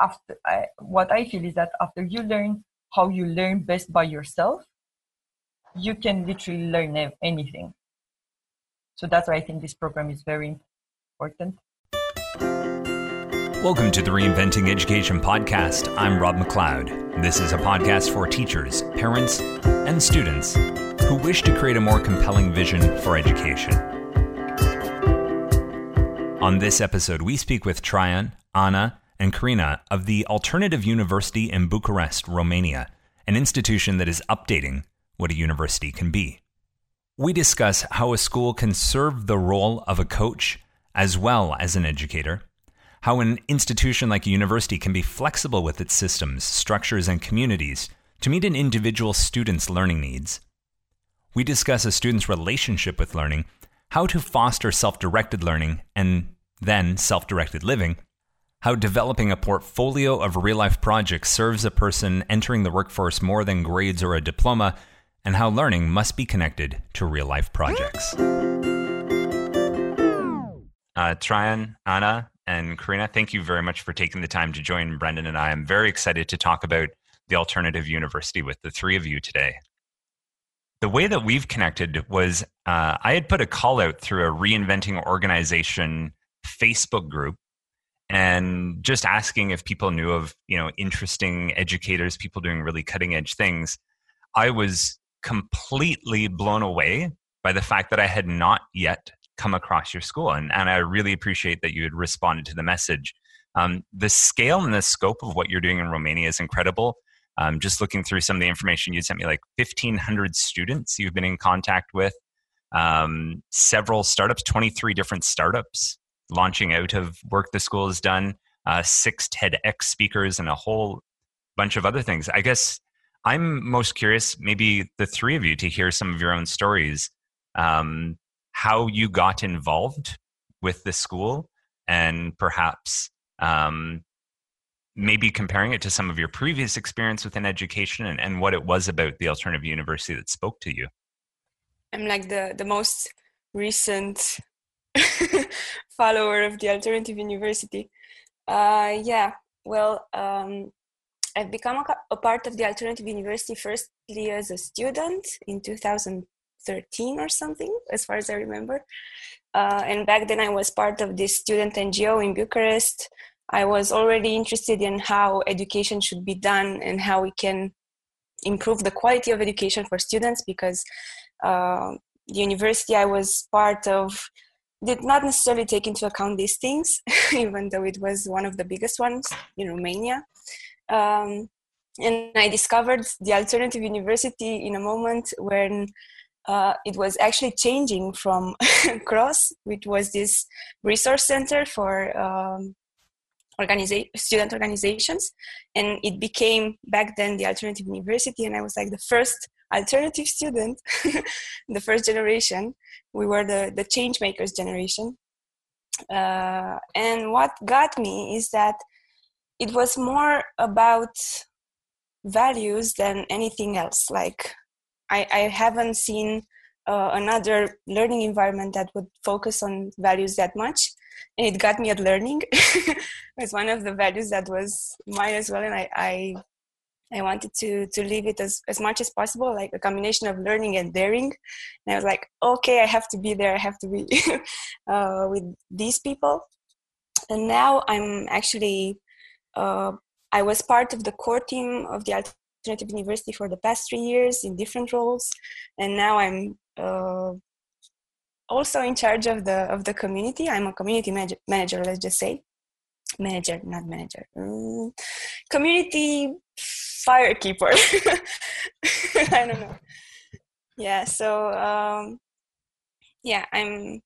after I, what I feel is that after you learn how you learn best by yourself, you can literally learn anything. So that's why I think this program is very important. Welcome to the Reinventing Education podcast. I'm Rob McLeod. This is a podcast for teachers, parents, and students who wish to create a more compelling vision for education. On this episode, we speak with Traian, Ana, and Karina of the Alternative University in Bucharest, Romania, an institution that is updating what a university can be. We discuss how a school can serve the role of a coach as well as an educator, how an institution like a university can be flexible with its systems, structures, and communities to meet an individual student's learning needs, we discuss a student's relationship with learning, how to foster self directed learning and then self directed living, how developing a portfolio of real life projects serves a person entering the workforce more than grades or a diploma, and how learning must be connected to real life projects. Uh, Traian, Ana, and Karina, thank you very much for taking the time to join Brendan and I. I'm very excited to talk about the alternative university with the three of you today the way that we've connected was uh, I had put a call out through a reinventing organization Facebook group and just asking if people knew of you know interesting educators people doing really cutting edge things i was completely blown away by the fact that i had not yet come across your school. And, and i really appreciate that you had responded to the message. Um, the scale and the scope of what you're doing in romania is incredible. Um, just looking through some of the information you sent me, like 1,500 students you've been in contact with, um, several startups, 23 different startups launching out of work the school has done, uh, six TEDx speakers, and a whole bunch of other things. I guess I'm most curious, maybe the three of you, to hear some of your own stories, um, how you got involved with the school, and perhaps um, maybe comparing it to some of your previous experience within education and, and what it was about the alternative university that spoke to you i'm like the the most recent follower of the alternative university. Uh, yeah well um, i've become a, a, part of the alternative university firstly as a student in 2013 or something as far as i remember. Uh, and back then i was part of this student ngo in bucharest. I was already interested in how education should be done and how we can improve the quality of education for students because uh, the university I was part of did not necessarily take into account these things, even though it was one of the biggest ones in Romania. Um, and I discovered the alternative university in a moment when uh, it was actually changing from CROSS, which was this resource center for um, organiza- student organizations and it became back then the alternative university and i was like the first alternative student the first generation. We were the the change makers generation. Uh, and what got me is that it was more about values than anything else. Like i, I haven't seen uh, another learning environment that would focus on values that much. And it got me at learning. It's one of the values that was mine as well. And i i, I wanted to to leave it as, as much as possible like a combination of learning and daring. And i was like okay i have to be there. I have to be uh, with these people. And now i'm actually uh, i was part of the core team of the alternative university for the past three years in different roles. And now i'm uh, also in charge of the of the community. I'm a community manager, manager let's just say, manager, not manager, mm, community firekeeper. I don't know. Yeah, so um, yeah, I'm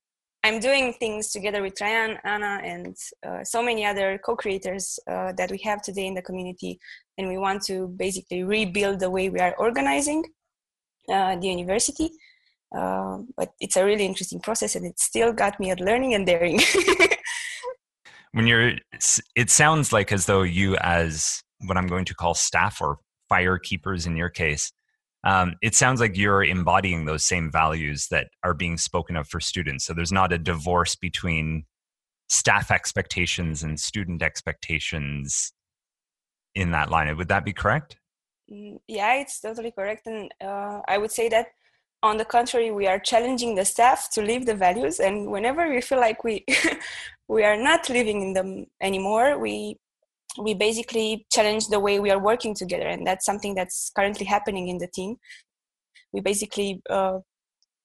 I'm doing things together with Traian, Anna, and uh, so many other co-creators uh, that we have today in the community, and we want to basically rebuild the way we are organizing uh, the university uh, but it's a really interesting process and it still got me at learning and daring when you're it sounds like as though you as what i'm going to call staff or fire keepers in your case um, it sounds like you're embodying those same values that are being spoken of for students so there's not a divorce between staff expectations and student expectations in that line. Would that be correct? Mm, yeah, it's totally correct. And uh, I would say that on the contrary, we are challenging the staff to live the values. And whenever we feel like we we are not living in them anymore, we we basically challenge the way we are working together, and that's something that's currently happening in the team. We basically uh,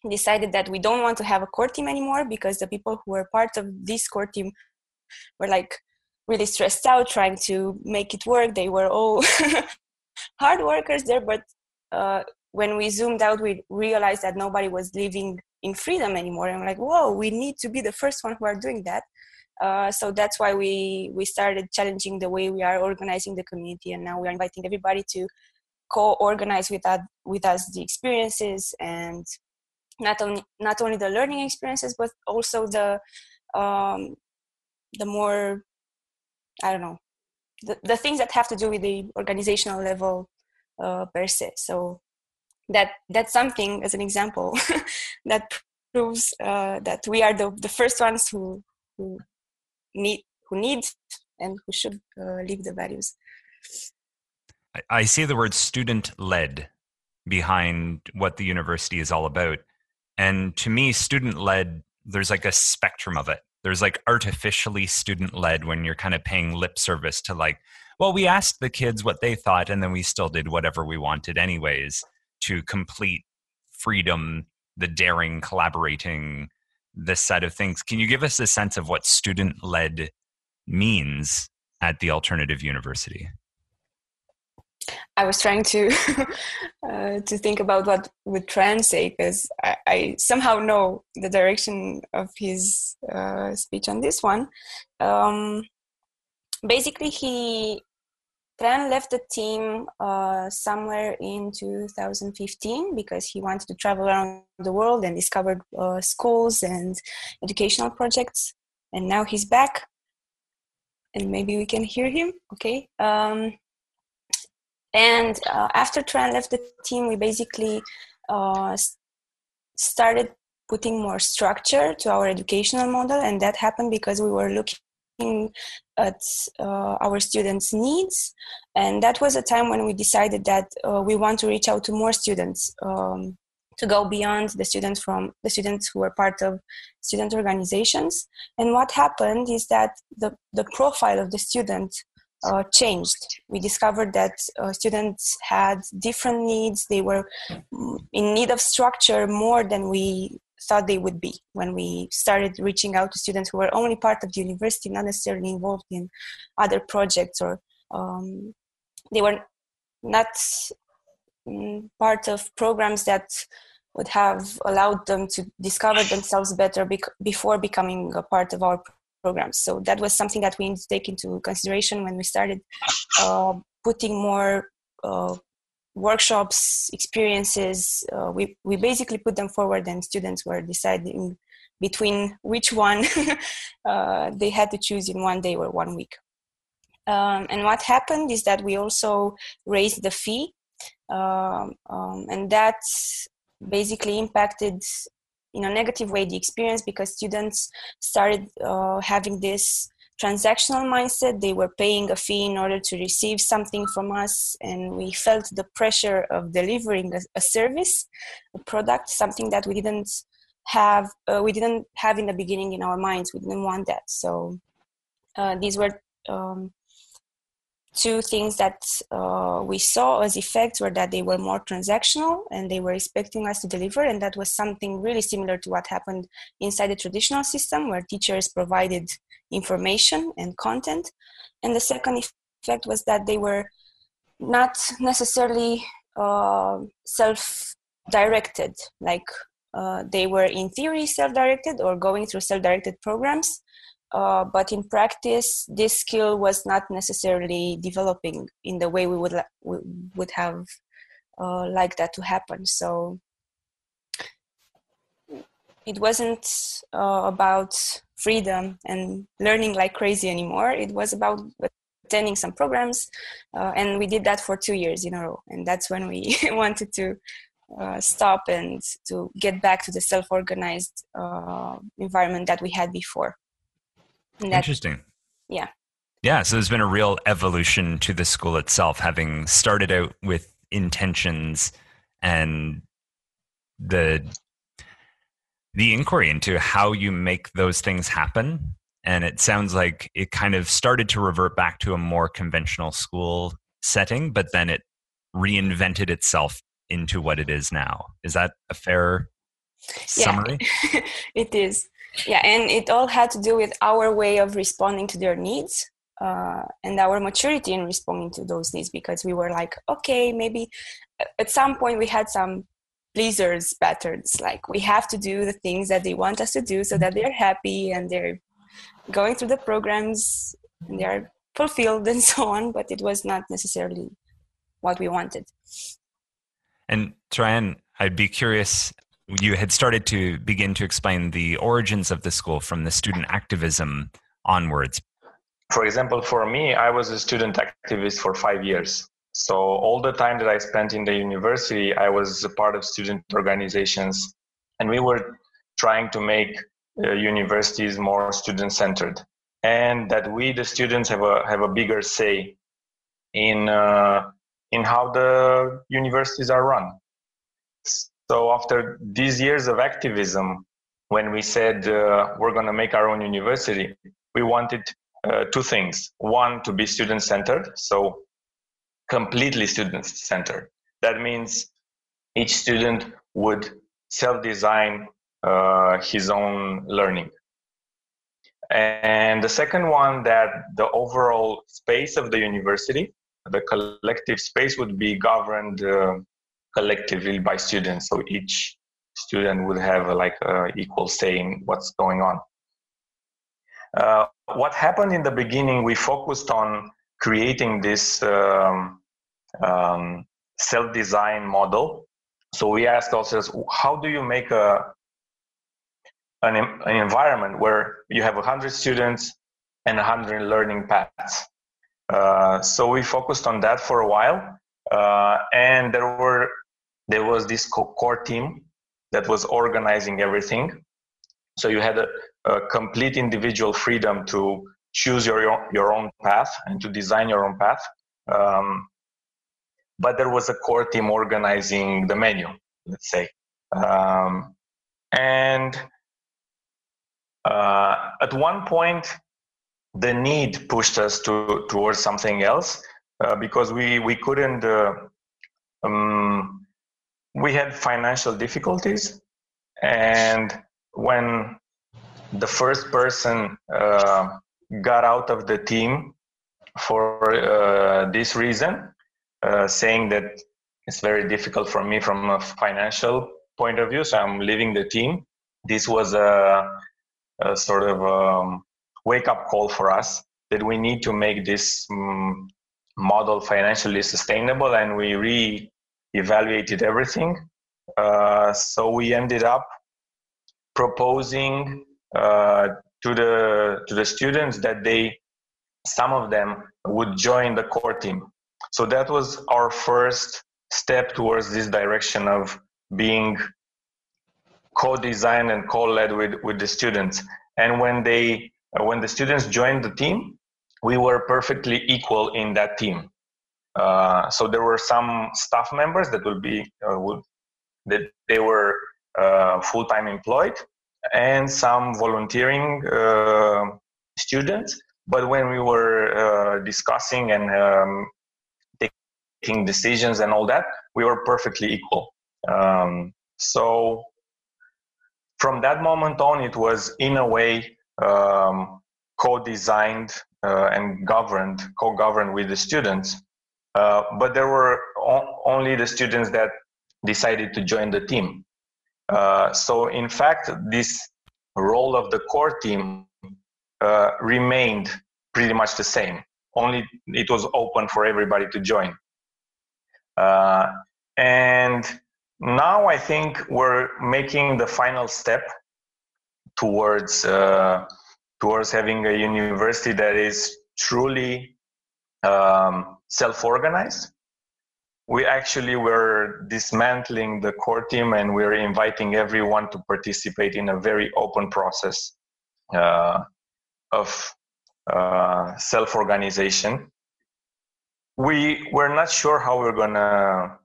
decided that we don't want to have a core team anymore because the people who were part of this core team were like really stressed out trying to make it work. They were all hard workers there, but uh, when we zoomed out, we realized that nobody was living in freedom anymore. And like, whoa, we need to be the first one who are doing that. Uh, so that's why we we started challenging the way we are organizing the community, and now we are inviting everybody to co-organize with that with us the experiences and not only not only the learning experiences, but also the um, the more I don't know the, the things that have to do with the organizational level uh, per se. So that that's something as an example that proves uh, that we are the, the first ones who who need who needs and who should uh, live the values. I see the word student led behind what the university is all about. And to me, student led, there's like a spectrum of it there's like artificially student led when you're kind of paying lip service to like well we asked the kids what they thought and then we still did whatever we wanted anyways to complete freedom the daring collaborating this set of things can you give us a sense of what student led means at the alternative university I was trying to uh, to think about what would Traian say because I, I, somehow know the direction of his uh, speech on this one. Um, basically, he Traian left the team uh, somewhere in 2015 because he wanted to travel around the world and discovered uh, schools and educational projects. And now he's back, and maybe we can hear him. Okay. Um, and uh, after Traian left the team, we basically uh, started putting more structure to our educational model, and that happened because we were looking at uh, our students' needs, and that was a time when we decided that uh, we want to reach out to more students. Um, to go beyond the students from the students who were part of student organizations and what happened is that the, the profile of the student uh, changed. We discovered that uh, students had different needs. They were in need of structure more than we thought they would be when we started reaching out to students who were only part of the university, not necessarily involved in other projects, or um, they were not mm, part of programs that would have allowed them to discover themselves better bec- before becoming a part of our programs. So that was something that we need to take into consideration when we started uh, putting more uh, workshops, experiences. Uh, we, we basically put them forward, and students were deciding between which one uh, they had to choose in one day or one week. Um, and what happened is that we also raised the fee, um, um, and that basically impacted in a negative way the experience because students started uh, having this transactional mindset. They were paying a fee in order to receive something from us and we felt the pressure of delivering a, a service a product something that we didn't have uh, we didn't have in the beginning in our minds. We didn't want that. So uh, these were um, two things that uh, we saw as effects were that they were more transactional and they were expecting us to deliver and that was something really similar to what happened inside the traditional system where teachers provided information and content and the second effect was that they were not necessarily uh, self-directed like uh, they were in theory self-directed or going through self-directed programs uh, but in practice, this skill was not necessarily developing in the way we would we would have uh, liked that to happen. So it wasn't uh, about freedom and learning like crazy anymore. It was about attending some programs, uh, and we did that for two years in a row. And that's when we wanted to uh, stop and to get back to the self-organized uh, environment that we had before. That, Interesting. Yeah. Yeah, so there's been a real evolution to the school itself, having started out with intentions and the the inquiry into how you make those things happen. And it sounds like it kind of started to revert back to a more conventional school setting, but then it reinvented itself into what it is now. Is that a fair summary? Yeah, it is. Yeah, and it all had to do with our way of responding to their needs uh, and our maturity in responding to those needs because we were like, okay, maybe at some point we had some pleasers patterns like we have to do the things that they want us to do so that they're happy and they're going through the programs and they're fulfilled and so on but it was not necessarily what we wanted and Traian, I'd be curious. You had started to begin to explain the origins of the school from the student activism onwards. For example, for me, I was a student activist for five years. So all the time that I spent in the university, I was a part of student organizations, and we were trying to make uh, universities more student centered, and that we, the students, have a have a bigger say in uh, in how the universities are run. So after these years of activism, when we said uh, we're going to make our own university, we wanted uh, two things. One, to be student centered, so completely student centered. That means each student would self design uh, his own learning. And the second one, that the overall space of the university the collective space would be governed uh, collectively by students. So each student would have a, like a equal say in what's going on. Uh, what happened in the beginning, we focused on creating this um, um, self-design model. So we asked ourselves, how do you make a an, an environment where you have 100 students and 100 learning paths? Uh, so we focused on that for a while, uh, and there were there was this core team that was organizing everything. So you had a, a complete individual freedom to choose your your own path and to design your own path. Um, but there was a core team organizing the menu, let's say, um, and uh, at one point the need pushed us to towards something else uh, because we we couldn't uh, um, we had financial difficulties and when the first person uh, got out of the team for uh, this reason uh, saying that it's very difficult for me from a financial point of view so i'm leaving the team. This was a, a sort of um, wake up call for us that we need to make this um, model financially sustainable and we re-evaluated everything. Uh, so we ended up proposing uh, to the to the students that they some of them would join the core team so that was our first step towards this direction of being co-designed and co-led with, with the students and when they when the students joined the team, we were perfectly equal in that team. Uh, so there were some staff members that would be uh, would that they were uh, full-time employed, and some volunteering uh, students. But when we were uh, discussing and um, taking decisions and all that, we were perfectly equal. Um, so from that moment on, it was in a way um, co-designed uh, and governed, co-governed with the students. Uh, but there were o- only the students that decided to join the team. Uh, so in fact, this role of the core team uh, remained pretty much the same. Only it was open for everybody to join. Uh, and now I think we're making the final step towards uh, towards having a university that is truly um, self-organized. We actually were dismantling the core team and we're inviting everyone to participate in a very open process uh, of uh, self-organization. We we're not sure how we're gonna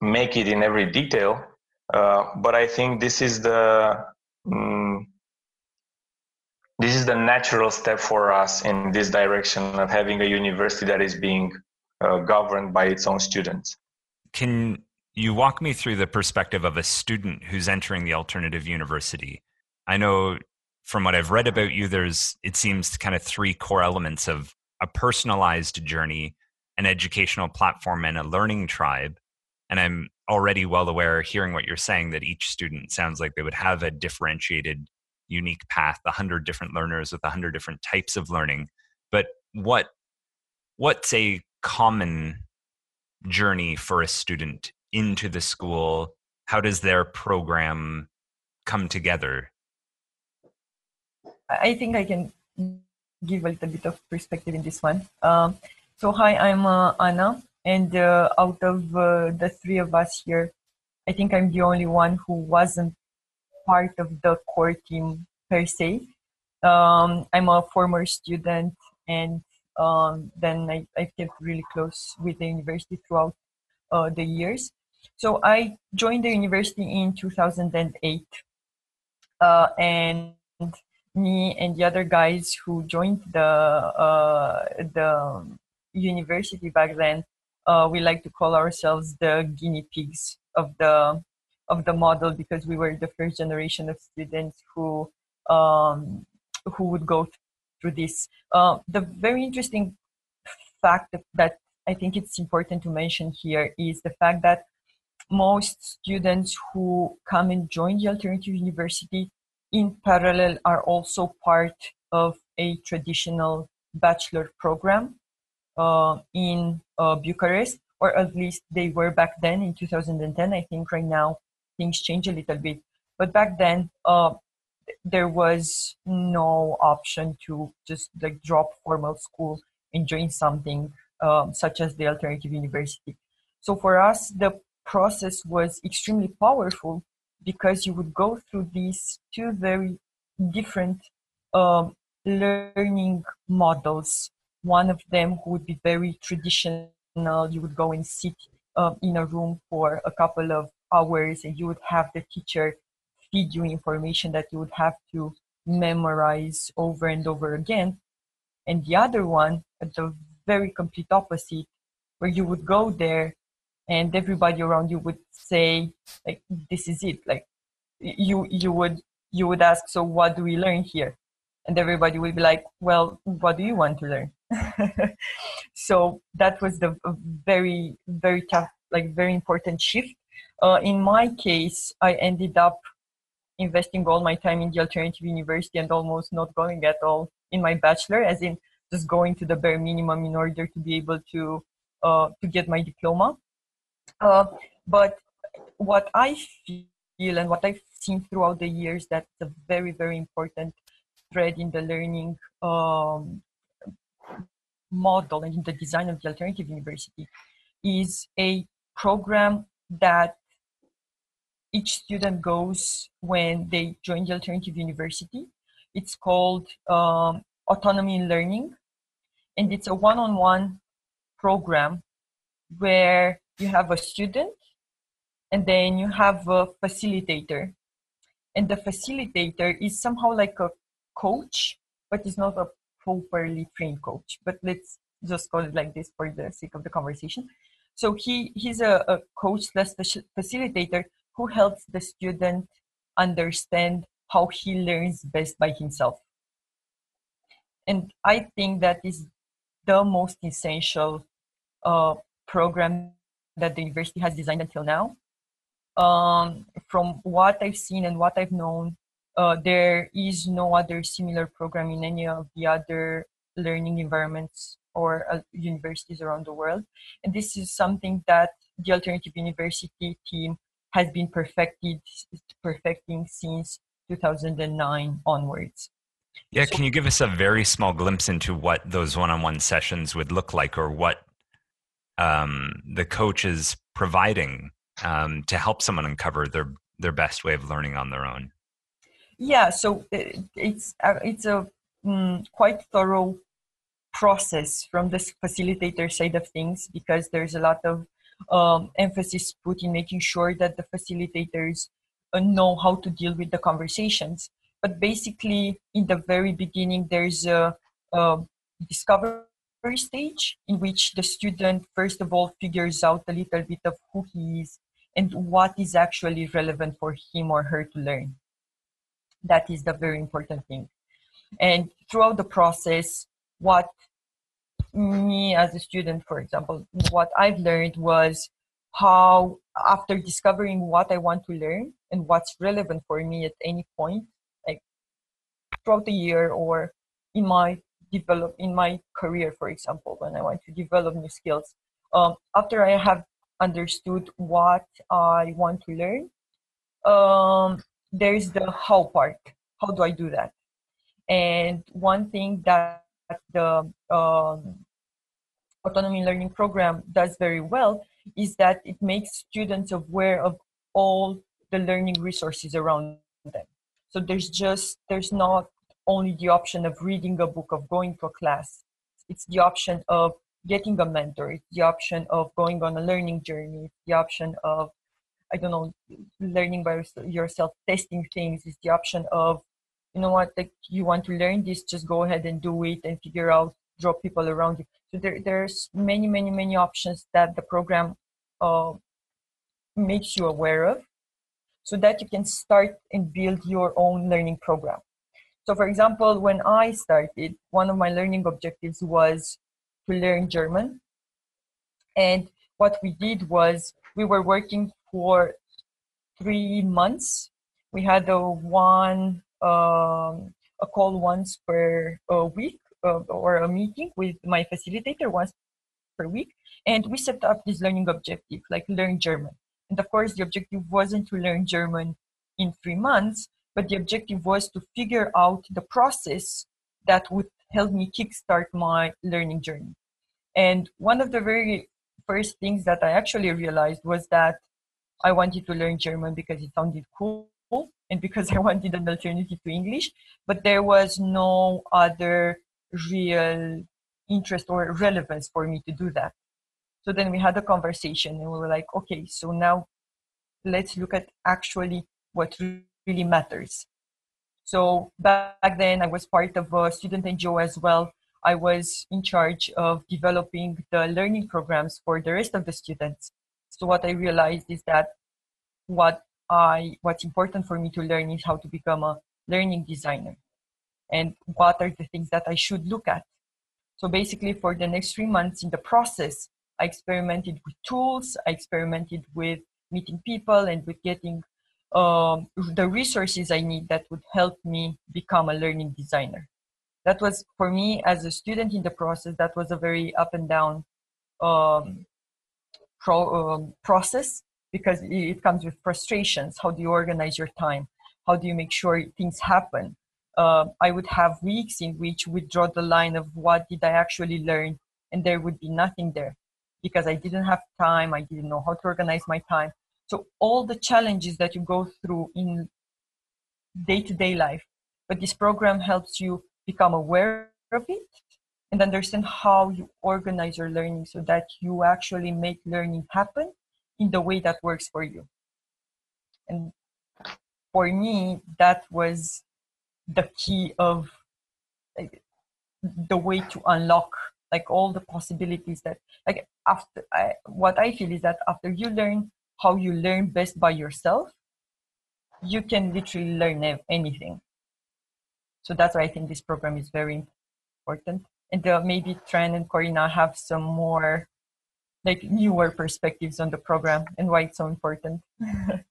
make it in every detail, uh, but I think this is the um, this is the natural step for us in this direction of having a university that is being uh, governed by its own students. Can you walk me through the perspective of a student who's entering the alternative university? I know from what I've read about you, there's it seems kind of three core elements of a personalized journey, an educational platform, and a learning tribe. And I'm already well aware, hearing what you're saying, that each student sounds like they would have a differentiated, unique path, a hundred different learners with a hundred different types of learning. But what what's a common journey for a student into the school? How does their program come together? I think I can give a little bit of perspective in this one. Um, so, hi, I'm uh, Anna, and uh, out of uh, the three of us here, I think I'm the only one who wasn't part of the core team per se. Um, I'm a former student, and um, then I, I kept really close with the university throughout uh, the years. So I joined the university in 2008, uh, and me and the other guys who joined the uh, the university back then, uh, we like to call ourselves the guinea pigs of the of the model because we were the first generation of students who um, who would go through this. Uh, the very interesting fact that I think it's important to mention here is the fact that most students who come and join the alternative university in parallel are also part of a traditional bachelor program uh, in uh, Bucharest, or at least they were back then in 2010. I think right now things change a little bit, but back then uh, there was no option to just like drop formal school and join something um, such as the alternative university. So for us, the process was extremely powerful because you would go through these two very different um, learning models. One of them would be very traditional. You would go and sit uh, in a room for a couple of hours and you would have the teacher feed you information that you would have to memorize over and over again. And the other one, at the very complete opposite, where you would go there and everybody around you would say like this is it. Like you you would you would ask so what do we learn here? And everybody would be like well what do you want to learn? So that was the very very tough like very important shift. Uh, in my case i ended up investing all my time in the alternative university and almost not going at all in my bachelor as in just going to the bare minimum in order to be able to uh, to get my diploma. Uh, but what I feel and what I've seen throughout the years that's a very, very important thread in the learning um, model and in the design of the alternative university is a program that each student goes when they join the alternative university. It's called um, Autonomy in Learning, and it's a one on one program where you have a student and then you have a facilitator. And the facilitator is somehow like a coach but it's not a properly trained coach. But let's just call it like this for the sake of the conversation. So he he's a, a coach facilitator who helps the student understand how he learns best by himself and i think that is the most essential uh, program that the university has designed until now. Um, from what I've seen and what I've known, uh, there is no other similar program in any of the other learning environments or uh, universities around the world. And this is something that the Alternative University team has been perfected, perfecting since 2009 onwards. Yeah, so, can you give us a very small glimpse into what those one on one sessions would look like or what um, the coach is providing um, to help someone uncover their their best way of learning on their own? Yeah, so it's uh, it's a mm, quite thorough process from the facilitator side of things because there's a lot of um, emphasis put in making sure that the facilitators uh, know how to deal with the conversations. But basically, in the very beginning, there's a, a discovery stage in which the student, first of all, figures out a little bit of who he is and what is actually relevant for him or her to learn. That is the very important thing. And throughout the process, what me as a student, for example, what I've learned was how, after discovering what I want to learn and what's relevant for me at any point, like throughout the year or in my develop in my career, for example, when I want to develop new skills. Um, after I have understood what I want to learn, um, there's the how part. How do I do that? And one thing that the um, autonomy learning program does very well is that it makes students aware of all the learning resources around them. So there's just there's not only the option of reading a book, of going to a class. It's the option of getting a mentor. It's the option of going on a learning journey. It's the option of, I don't know, learning by yourself, testing things. It's the option of, you know what, like you want to learn this, just go ahead and do it and figure out, draw people around you. So there, there's many, many, many options that the program uh, makes you aware of so that you can start and build your own learning program. So, for example, when I started, one of my learning objectives was to learn German. And what we did was we were working for three months. We had a one um, a call once per a week uh, or a meeting with my facilitator once per week, and we set up this learning objective like learn German. And of course, the objective wasn't to learn German in three months, but the objective was to figure out the process that would help me kickstart my learning journey. And one of the very first things that I actually realized was that I wanted to learn German because it sounded cool and because I wanted an alternative to English, but there was no other real interest or relevance for me to do that. So then we had a conversation and we were like, okay, so now let's look at actually what really matters. So back then, I was part of a student NGO as well. I was in charge of developing the learning programs for the rest of the students. So what I realized is that what I what's important for me to learn is how to become a learning designer and what are the things that I should look at. So basically for the next three months in the process, I experimented with tools, I experimented with meeting people and with getting um, the resources I need that would help me become a learning designer. That was for me as a student in the process. That was a very up and down um, pro, um, process because it comes with frustrations. How do you organize your time? How do you make sure things happen? Uh, I would have weeks in which we draw the line of what did I actually learn, and there would be nothing there because I didn't have time. I didn't know how to organize my time. So all the challenges that you go through in day-to-day life, but this program helps you become aware of it and understand how you organize your learning so that you actually make learning happen in the way that works for you. And for me, that was the key of like, the way to unlock like all the possibilities that like after I, what i feel is that after you learn how you learn best by yourself, you can literally learn anything. So that's why I think this program is very important. And uh, maybe Traian and Corina have some more like newer perspectives on the program and why it's so important.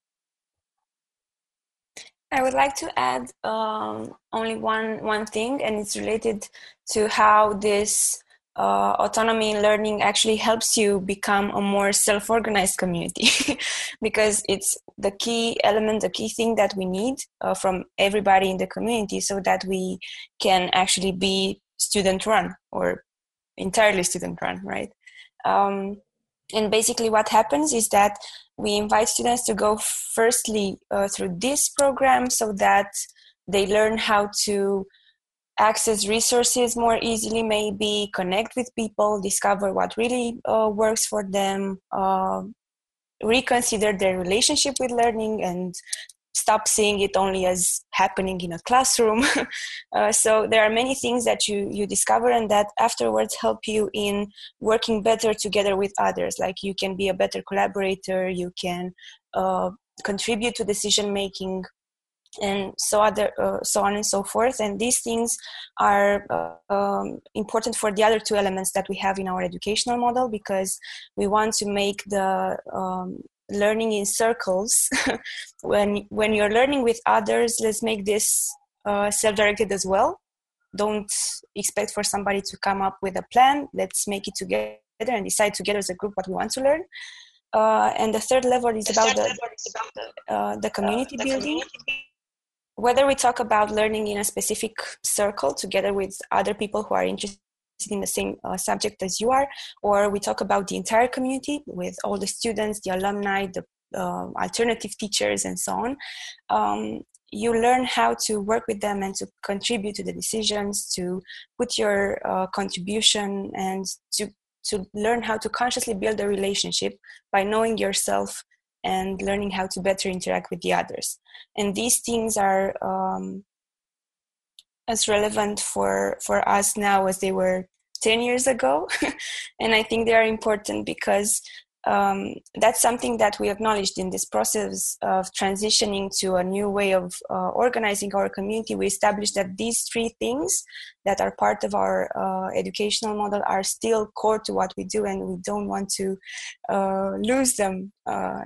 I would like to add um, only one one thing, and it's related to how this uh, autonomy in learning actually helps you become a more self-organized community. Because it's the key element the key thing that we need uh, from everybody in the community so that we can actually be student run or entirely student run right? Um, and basically what happens is that we invite students to go firstly uh, through this program so that they learn how to access resources more easily maybe connect with people discover what really uh, works for them uh, reconsider their relationship with learning and stop seeing it only as happening in a classroom. Uh, so there are many things that you you discover and that afterwards help you in working better together with others. Like you can be a better collaborator you can uh, contribute to decision making and so other uh, so on and so forth. And these things are uh, um, important for the other two elements that we have in our educational model because we want to make the um, learning in circles. When when you're learning with others let's make this uh, self-directed as well. Don't expect for somebody to come up with a plan. Let's make it together and decide together as a group what we want to learn. Uh, and the third level is, the about, the, is about the, uh, the community the building. community whether we talk about learning in a specific circle together with other people who are interested in the same uh, subject as you are, or we talk about the entire community with all the students, the alumni, the uh, alternative teachers, and so on. Um, you learn how to work with them and to contribute to the decisions, to put your uh, contribution, and to to learn how to consciously build a relationship by knowing yourself and learning how to better interact with the others. And these things are um, as relevant for for us now as they were 10 years ago and i think they are important because um, that's something that we acknowledged in this process of transitioning to a new way of uh, organizing our community. We established that these three things that are part of our uh, educational model are still core to what we do, and we don't want to uh, lose them uh,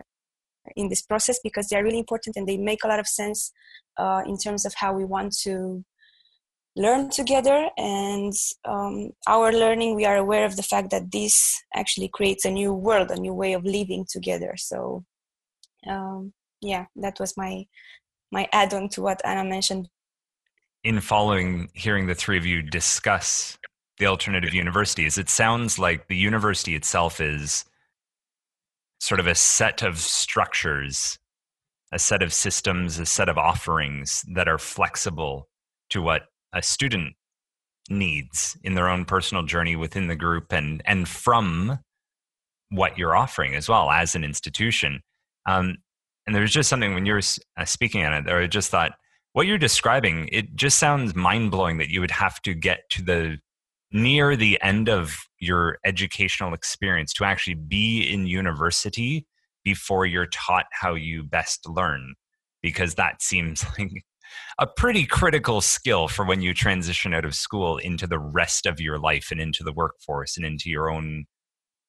in this process because they are really important and they make a lot of sense uh, in terms of how we want to learn together and um, our learning we are aware of the fact that this actually creates a new world a new way of living together. So um, yeah that was my my add-on to what anna mentioned. In following hearing the three of you discuss the alternative universities it sounds like the university itself is sort of a set of structures, a set of systems, a set of offerings that are flexible to what a student needs in their own personal journey within the group and and from what you're offering as well as an institution. Um, and there's just something when you were uh, speaking on it, there I just thought what you're describing. It just sounds mind blowing that you would have to get to the near the end of your educational experience to actually be in university before you're taught how you best learn because that seems like a pretty critical skill for when you transition out of school into the rest of your life and into the workforce and into your own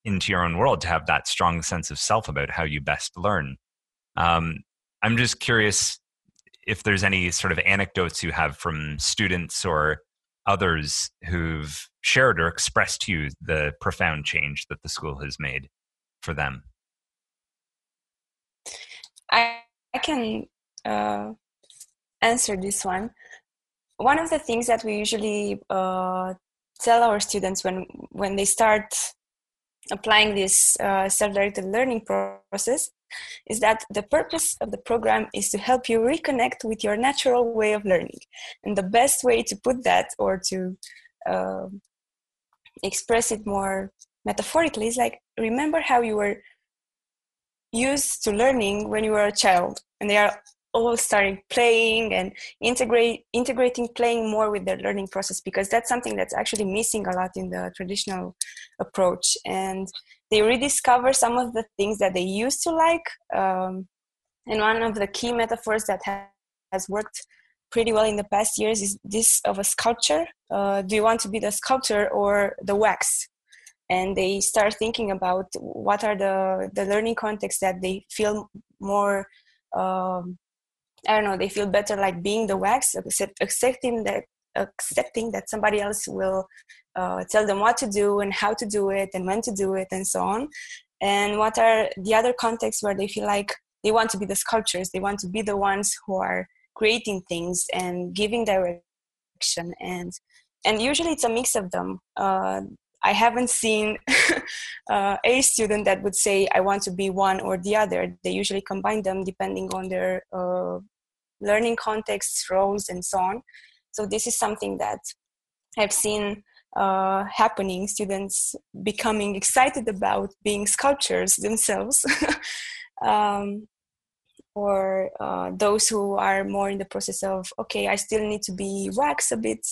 into your own world to have that strong sense of self about how you best learn um, i'm just curious if there's any sort of anecdotes you have from students or others who've shared or expressed to you the profound change that the school has made for them? I, I can uh, answer this one. One of the things that we usually uh, tell our students when when they start applying this uh, self-directed learning process is that the purpose of the program is to help you reconnect with your natural way of learning and the best way to put that or to uh, express it more metaphorically is like remember how you were used to learning when you were a child and they are all starting playing and integrate integrating playing more with their learning process because that's something that's actually missing a lot in the traditional approach. And they rediscover some of the things that they used to like um, and one of the key metaphors that has worked pretty well in the past years is this of a sculpture. Uh, do you want to be the sculptor or the wax? And they start thinking about what are the the learning contexts that they feel more um, I don't know, they feel better like being the wax, accepting that accepting that somebody else will uh, tell them what to do and how to do it and when to do it and so on. And what are the other contexts where they feel like they want to be the sculptors, they want to be the ones who are creating things and giving direction and and usually it's a mix of them. Uh, I haven't seen uh, a student that would say I want to be one or the other. They usually combine them depending on their uh, learning contexts, roles, and so on. so this is something that i've seen uh, happening students becoming excited about being sculptors themselves um, or uh, those who are more in the process of okay i still need to be wax a bit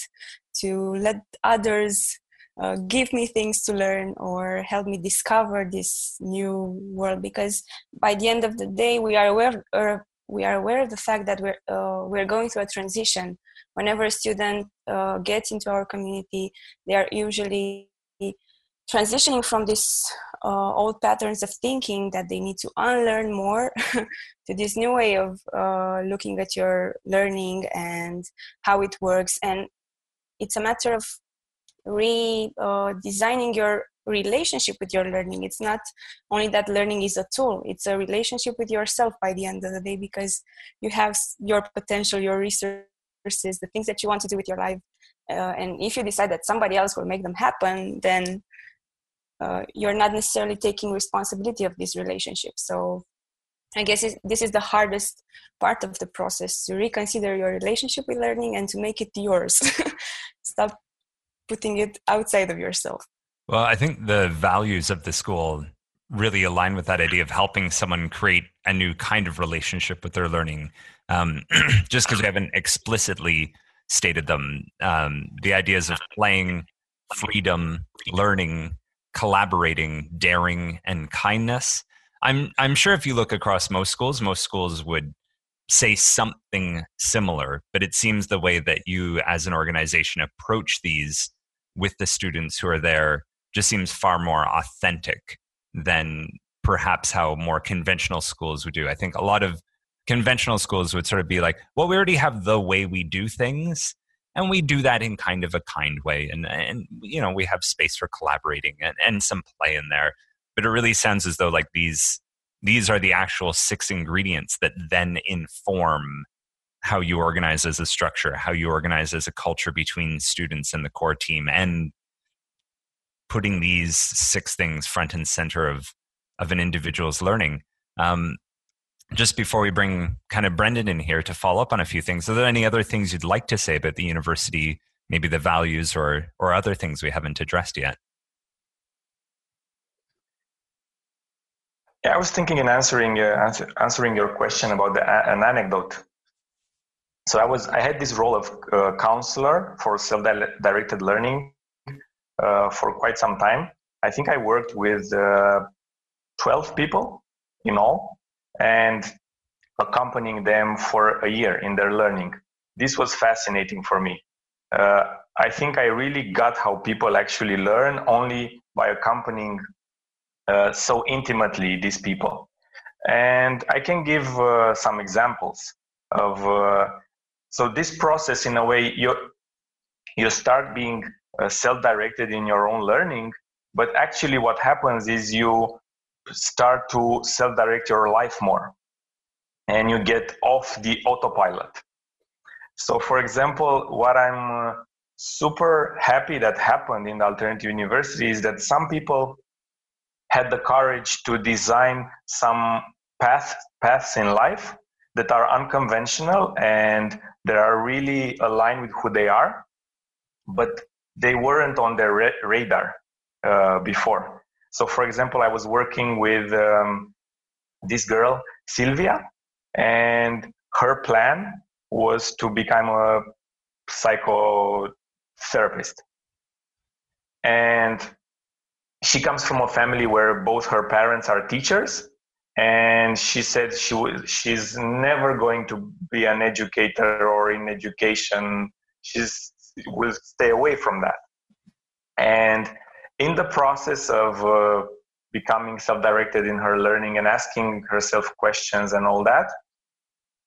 to let others uh, give me things to learn or help me discover this new world because by the end of the day we are aware or we are aware of the fact that we're uh, we're going through a transition. Whenever a student uh, gets into our community they are usually transitioning from these uh, old patterns of thinking that they need to unlearn more to this new way of uh, looking at your learning and how it works. And it's a matter of redesigning uh, your relationship with your learning. It's not only that learning is a tool it's a relationship with yourself by the end of the day because you have your potential your resources the things that you want to do with your life uh, and if you decide that somebody else will make them happen then uh, you're not necessarily taking responsibility of this relationship. So i guess this is the hardest part of the process to reconsider your relationship with learning and to make it yours. Stop putting it outside of yourself. Well, I think the values of the school really align with that idea of helping someone create a new kind of relationship with their learning. Um, just because we haven't explicitly stated them, um, the ideas of playing, freedom, learning, collaborating, daring, and kindness. I'm I'm sure if you look across most schools, most schools would say something similar, but it seems the way that you as an organization approach these with the students who are there just seems far more authentic than perhaps how more conventional schools would do. I think a lot of conventional schools would sort of be like, well, we already have the way we do things. And we do that in kind of a kind way. And, and you know, we have space for collaborating and, and some play in there. But it really sounds as though like these these are the actual six ingredients that then inform how you organize as a structure, how you organize as a culture between students and the core team, and putting these six things front and center of of an individual's learning. Um, just before we bring kind of Brendan in here to follow up on a few things, are there any other things you'd like to say about the university, maybe the values or or other things we haven't addressed yet? Yeah, I was thinking in answering uh, answer, answering your question about the, an anecdote. So I was I had this role of uh, counselor for self-directed learning for quite some time. I think I worked with uh, 12 people in all, and accompanying them for a year in their learning. This was fascinating for me. Uh, I think I really got how people actually learn only by accompanying uh, so intimately these people. And I can give uh, some examples of. Uh, so this process, in a way, you you start being uh, self-directed in your own learning, but actually, what happens is you start to self-direct your life more, and you get off the autopilot. So, for example, what I'm uh, super happy that happened in the alternative university is that some people had the courage to design some path, paths in life that are unconventional and that are really aligned with who they are, but they weren't on their ra- radar uh, before. So, for example, I was working with um, this girl, Sylvia, and her plan was to become a psychotherapist. And she comes from a family where both her parents are teachers and she said she w- she's never going to be an educator or in education she's will stay away from that and in the process of uh, becoming self-directed in her learning and asking herself questions and all that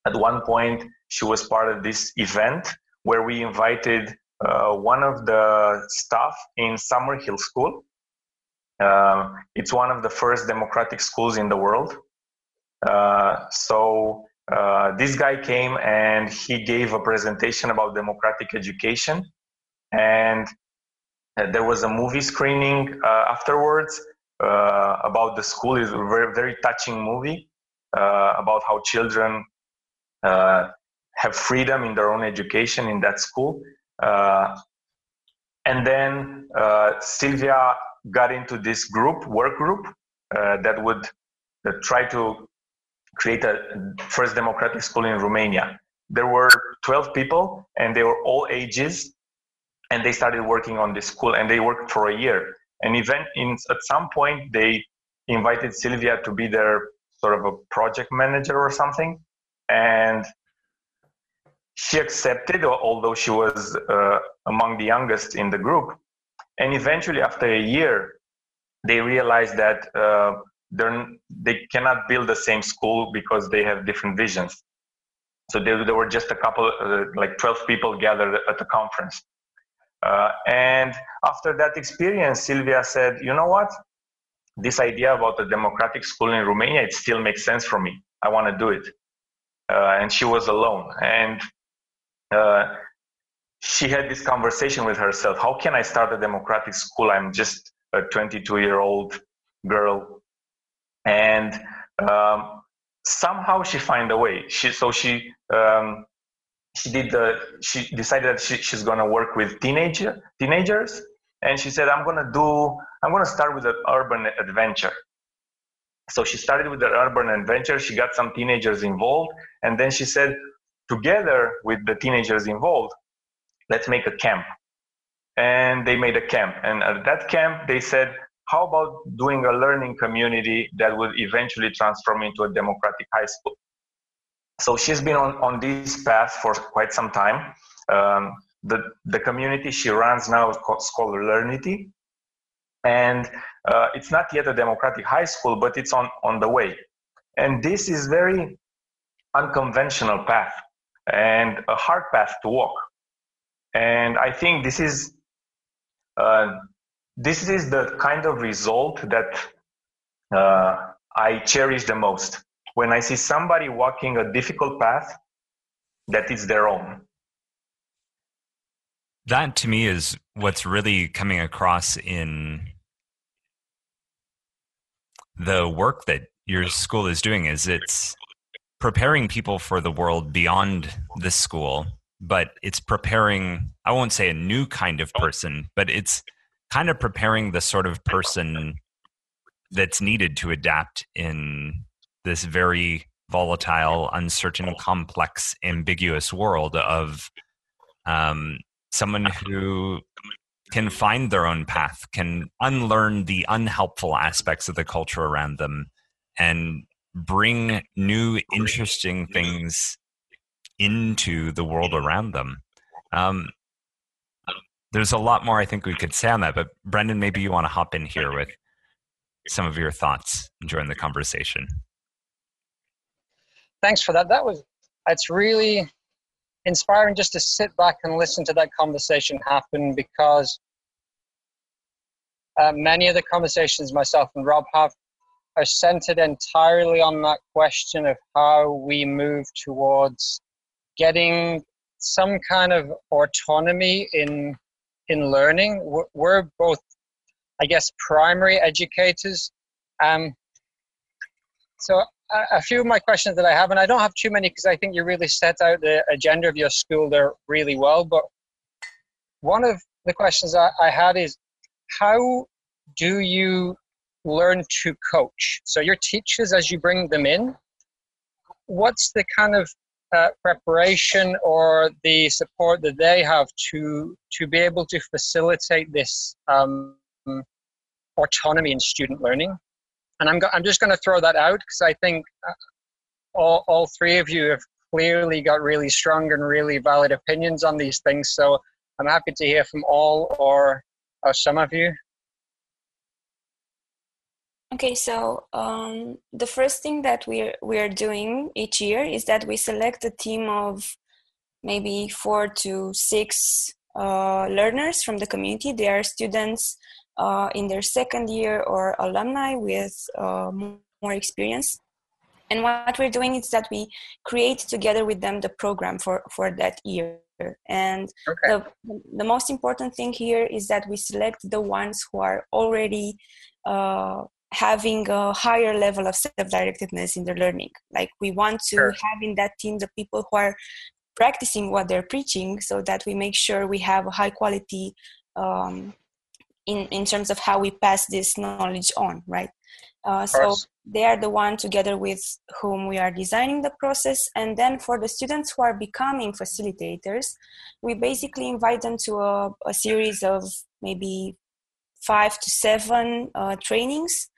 at one point she was part of this event where we invited uh, one of the staff in Summerhill School um, it's one of the first democratic schools in the world. Uh, so uh, this guy came and he gave a presentation about democratic education, and uh, there was a movie screening uh, afterwards uh, about the school. is a very very touching movie about how children have freedom in their own education in that school. Uh, and then uh, Sylvia got into this group, work group, uh, that would uh, try to create a first democratic school in Romania. There were 12 people, and they were all ages, and they started working on this school, and they worked for a year. And even in, at some point, they invited Sylvia to be their sort of a project manager or something, and she accepted, although she was uh, among the youngest in the group. And eventually, after a year, they realized that uh, they cannot build the same school because they have different visions. So there, there were just a couple, uh, like 12 people gathered at the conference. Uh, and after that experience, Sylvia said, you know what? This idea about the democratic school in Romania, it still makes sense for me. I want to do it. Uh, and she was alone. And uh, she had this conversation with herself how can i start a democratic school i'm just a 22 year old girl and um, somehow she find a way. She so she um, she did the she decided that she, she's to work with teenager teenagers. And she said i'm to do i'm to start with an urban adventure. So she started with the urban adventure. She got some teenagers involved. And then she said together with the teenagers involved, let's make a camp. And they made a camp. And at that camp, they said, how about doing a learning community that would eventually transform into a democratic high school? So she's been on, on this path for quite some time. Um, the, the community she runs now is called, called Learnity. And uh, it's not yet a democratic high school, but it's on, on the way. And this is very unconventional path and a hard path to walk. And I think this is uh, this is the kind of result that uh, I cherish the most when I see somebody walking a difficult path that is their own. That to me is what's really coming across in the work that your school is doing is it's preparing people for the world beyond the school, but it's preparing, I won't say a new kind of person, but it's kind of preparing the sort of person that's needed to adapt in this very volatile, uncertain, complex, ambiguous world of um, someone who can find their own path, can unlearn the unhelpful aspects of the culture around them, and bring new interesting things into the world around them. Um, there's a lot more i think we could say on that but brendan maybe you want to hop in here with some of your thoughts and during the conversation. Thanks for that. That was it's really inspiring just to sit back and listen to that conversation happen because uh, many of the conversations myself and rob have are centered entirely on that question of how we move towards getting some kind of autonomy in in learning. We're both, I guess, primary educators. Um, so a, a few of my questions that I have, and I don't have too many because I think you really set out the agenda of your school there really well. But one of the questions I, I had is, how do you learn to coach. So your teachers, as you bring them in, what's the kind of uh, preparation or the support that they have to to be able to facilitate this um, autonomy in student learning? And I'm go- I'm just going to throw that out because I think uh, all all three of you have clearly got really strong and really valid opinions on these things. So I'm happy to hear from all or, or some of you. Okay, so um, the first thing that we're we're doing each year is that we select a team of maybe four to six uh, learners from the community. They are students uh, in their second year or alumni with uh, more experience. And what we're doing is that we create together with them the program for for that year. And okay. the the most important thing here is that we select the ones who are already uh, having a higher level of self-directedness in their learning like we want to sure. have in that team the people who are practicing what they're preaching so that we make sure we have a high quality um, in, in terms of how we pass this knowledge on, right? Uh, so they are the one together with whom we are designing the process. And then for the students who are becoming facilitators, we basically invite them to a, a series of maybe five to seven uh, trainings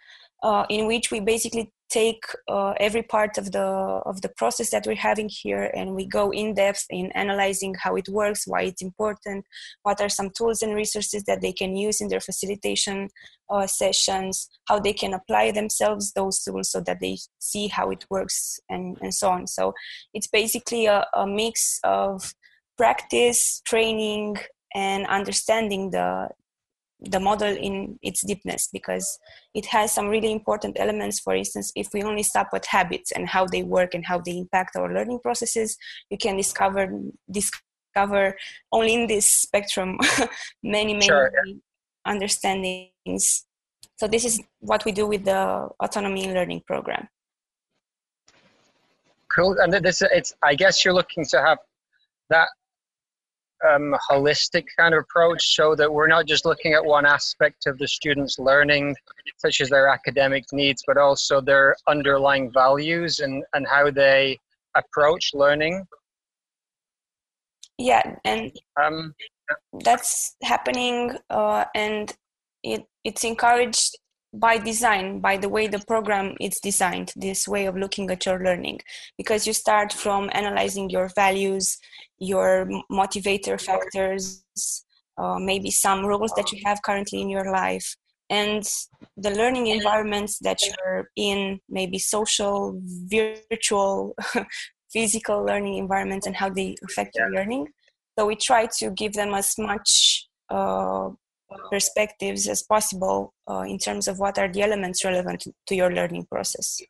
uh, in which we basically take uh, every part of the of the process that we're having here and we go in depth in analyzing how it works why it's important what are some tools and resources that they can use in their facilitation uh, sessions how they can apply themselves those tools so that they see how it works and, and so on. So it's basically a, a mix of practice training and understanding the the model in its deepness because it has some really important elements for instance if we only stop at habits and how they work and how they impact our learning processes you can discover discover only in this spectrum many many Sure. understandings so this is what we do with the autonomy in learning program Cool. And this, it's. I guess you're looking to have that um, holistic kind of approach, so that we're not just looking at one aspect of the students' learning, such as their academic needs, but also their underlying values and and how they approach learning. yeah and Um, that's happening uh, and it, it's encouraged by design by the way the program is designed this way of looking at your learning. Because you start from analyzing your values your motivator factors uh, maybe some rules that you have currently in your life and the learning environments that you're in maybe social virtual physical learning environments and how they affect your learning. So we try to give them as much uh, perspectives as possible uh, in terms of what are the elements relevant to your learning process.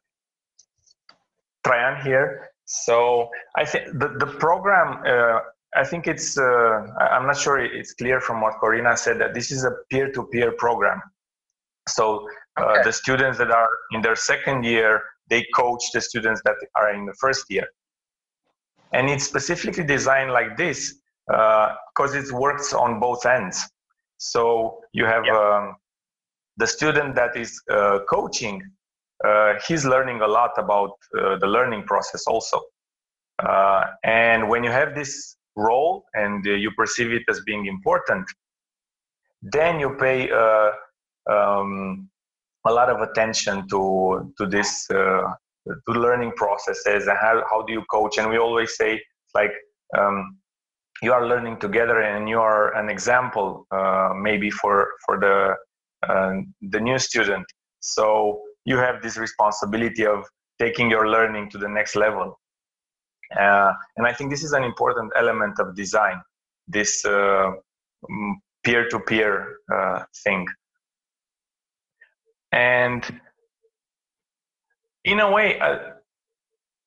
Traian here. So I think the, the program, uh, I think it's, uh, I- I'm not sure it's clear from what Corina said that this is a peer to peer program. So uh, Okay. the students that are in their second year, they coach the students that are in the first year. And it's specifically designed like this because it works on both ends. So you have um, the student that is uh, coaching uh, he's learning a lot about uh, the learning process also. Uh, and when you have this role and uh, you perceive it as being important, then you pay uh, um, a lot of attention to to this uh, to learning processes and how, how do you coach. And we always say like um, you are learning together and you are an example uh, maybe for for the uh, the new student. So you have this responsibility of taking your learning to the next level. Uh, and I think this is an important element of design, this uh, peer-to-peer uh, thing. And in a way, uh,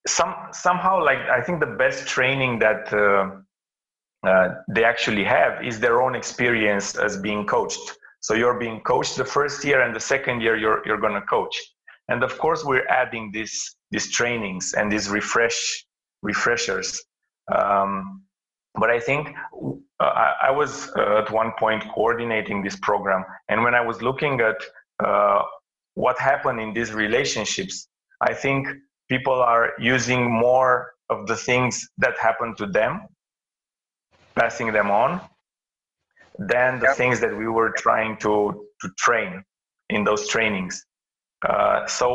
some somehow, like I think the best training that they actually have is their own experience as being coached. So you're being coached the first year, and the second year you're you're going to coach. And of course, we're adding these these trainings and these refresh refreshers. Um, but I think uh, I, I was uh, at one point coordinating this program, and when I was looking at uh, what happened in these relationships, I think people are using more of the things that happened to them, passing them on, than the Yep. things that we were trying to to train in those trainings. Uh, so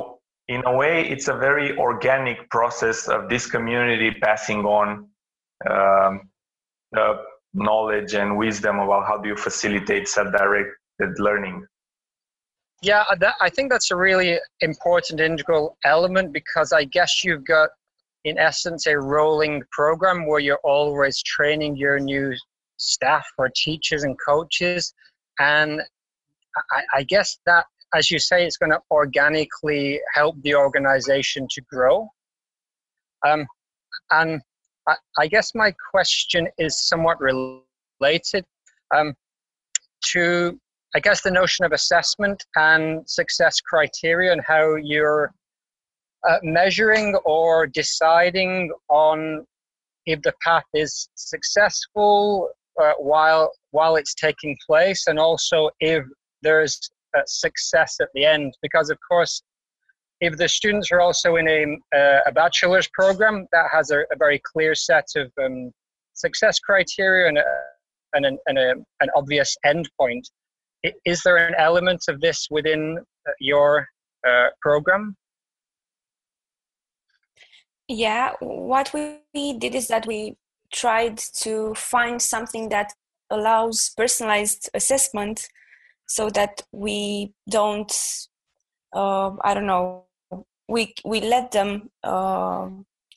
in a way, it's a very organic process of this community passing on um, the knowledge and wisdom about how do you facilitate self-directed learning. Yeah, that, I think that's a really important integral element because I guess you've got, in essence, a rolling program where you're always training your new staff or teachers and coaches. And I, I guess that, as you say, it's going to organically help the organization to grow. Um, and I, I guess my question is somewhat related um, to I guess the notion of assessment and success criteria and how you're uh, measuring or deciding on if the path is successful uh, while while it's taking place, and also if there's success at the end. Because of course, if the students are also in a, uh, a bachelor's program, that has a, a very clear set of um, success criteria and, a, and, an, and a, an obvious endpoint. Is there an element of this within uh, your uh, program? Yeah, what we did is that we tried to find something that allows personalized assessment so that we don't uh, i don't know we we let them uh,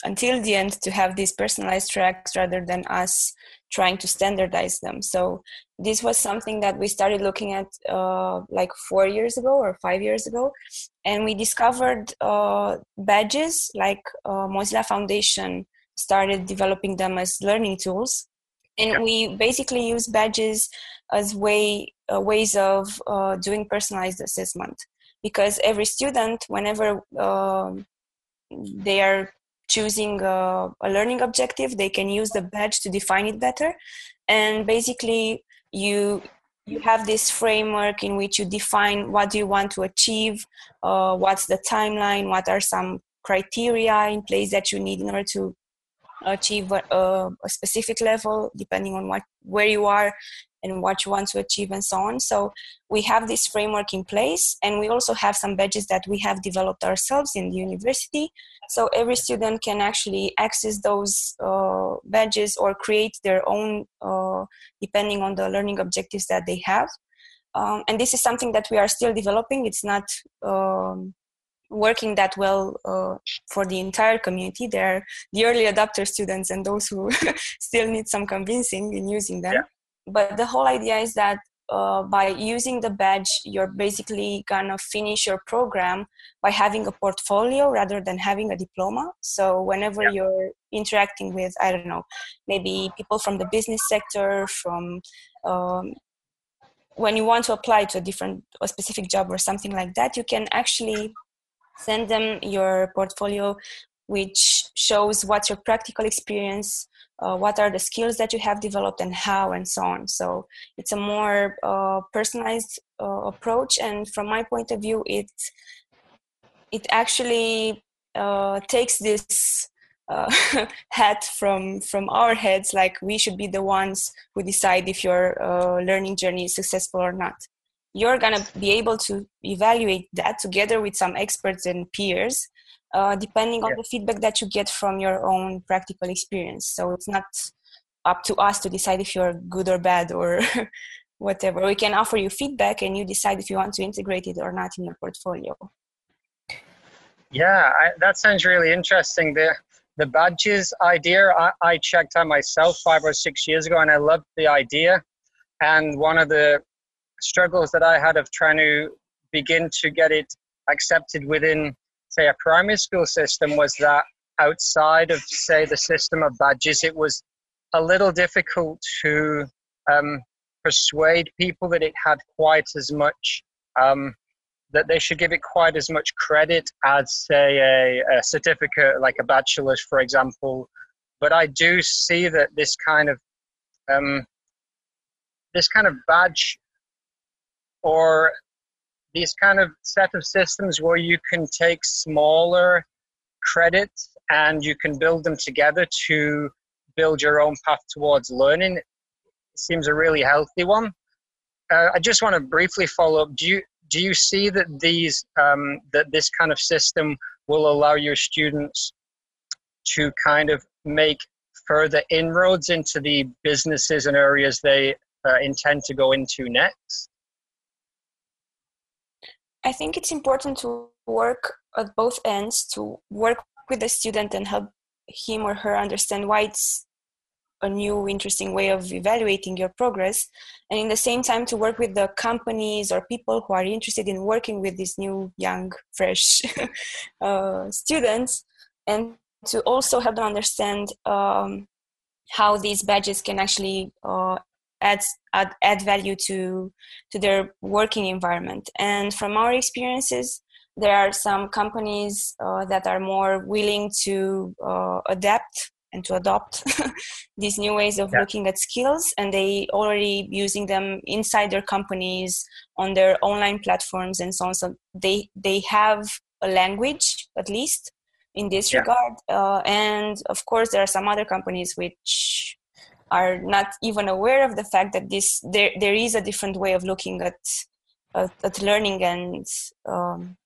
until the end to have these personalized tracks rather than us trying to standardize them. So this was something that we started looking at uh, like four years ago or five years ago. And we discovered uh, badges like uh, mozilla foundation started developing them as learning tools. And we basically use badges as way uh, ways of uh, doing personalized assessment. Because every student whenever uh, they are choosing a, a, learning objective they can use the badge to define it better. And basically you you have this framework in which you define what do you want to achieve uh, what's the timeline what are some criteria in place that you need in order to achieve a, a, specific level depending on what where you are and what you want to achieve and so on so we have this framework in place and we also have some badges that we have developed ourselves in the university so every student can actually access those uh, badges or create their own uh, depending on the learning objectives that they have um, and this is something that we are still developing it's not um, working that well uh, for the entire community. There are the early adopter students and those who still need some convincing in using them. Yeah. But the whole idea is that uh, by using the badge, you're basically gonna finish your program by having a portfolio rather than having a diploma. So whenever yeah. you're interacting with, I don't know, maybe people from the business sector, from um, when you want to apply to a different, a specific job or something like that, you can actually send them your portfolio which shows what's your practical experience uh, what are the skills that you have developed and how and so on. So it's a more uh, personalized uh, approach and from my point of view it it actually uh, takes this uh, hat from from our heads like we should be the ones who decide if your uh, learning journey is successful or not. You're going to be able to evaluate that together with some experts and peers uh, depending on yeah. the feedback that you get from your own practical experience. So it's not up to us to decide if you're good or bad or whatever. We can offer you feedback and you decide if you want to integrate it or not in your portfolio. Yeah I, that sounds really interesting. The the badges idea I, I checked out myself five or six years ago and i loved the idea. And one of the struggles that I had of trying to begin to get it accepted within, a primary school system was that outside of, say, the system of badges, it was a little difficult to um, persuade people that it had quite as much, um, that they should give it quite as much credit as, say, a, a certificate like a bachelor's, for example. But I do see that this kind of um, this kind of badge or these kind of set of systems where you can take smaller credits and you can build them together to build your own path towards learning. Seems a really healthy one. Uh, i just want to briefly follow up. Do you do you see that these um, that this kind of system will allow your students to kind of make further inroads into the businesses and areas they uh, intend to go into next I think it's important to work at both ends to work with the student and help him or her understand why it's a new interesting way of evaluating your progress. And in the same time to work with the companies or people who are interested in working with these new young fresh uh, students and to also help them understand um, how these badges can actually uh, add, add, add value to to their working environment and from our experiences there are some companies uh, that are more willing to uh, adapt and to adopt these new ways of yeah. looking at skills and they already using them inside their companies on their online platforms and so on so they they have a language at least in this yeah. regard uh, and of course there are some other companies which are not even aware of the fact that this there there is a different way of looking at at, at learning and um,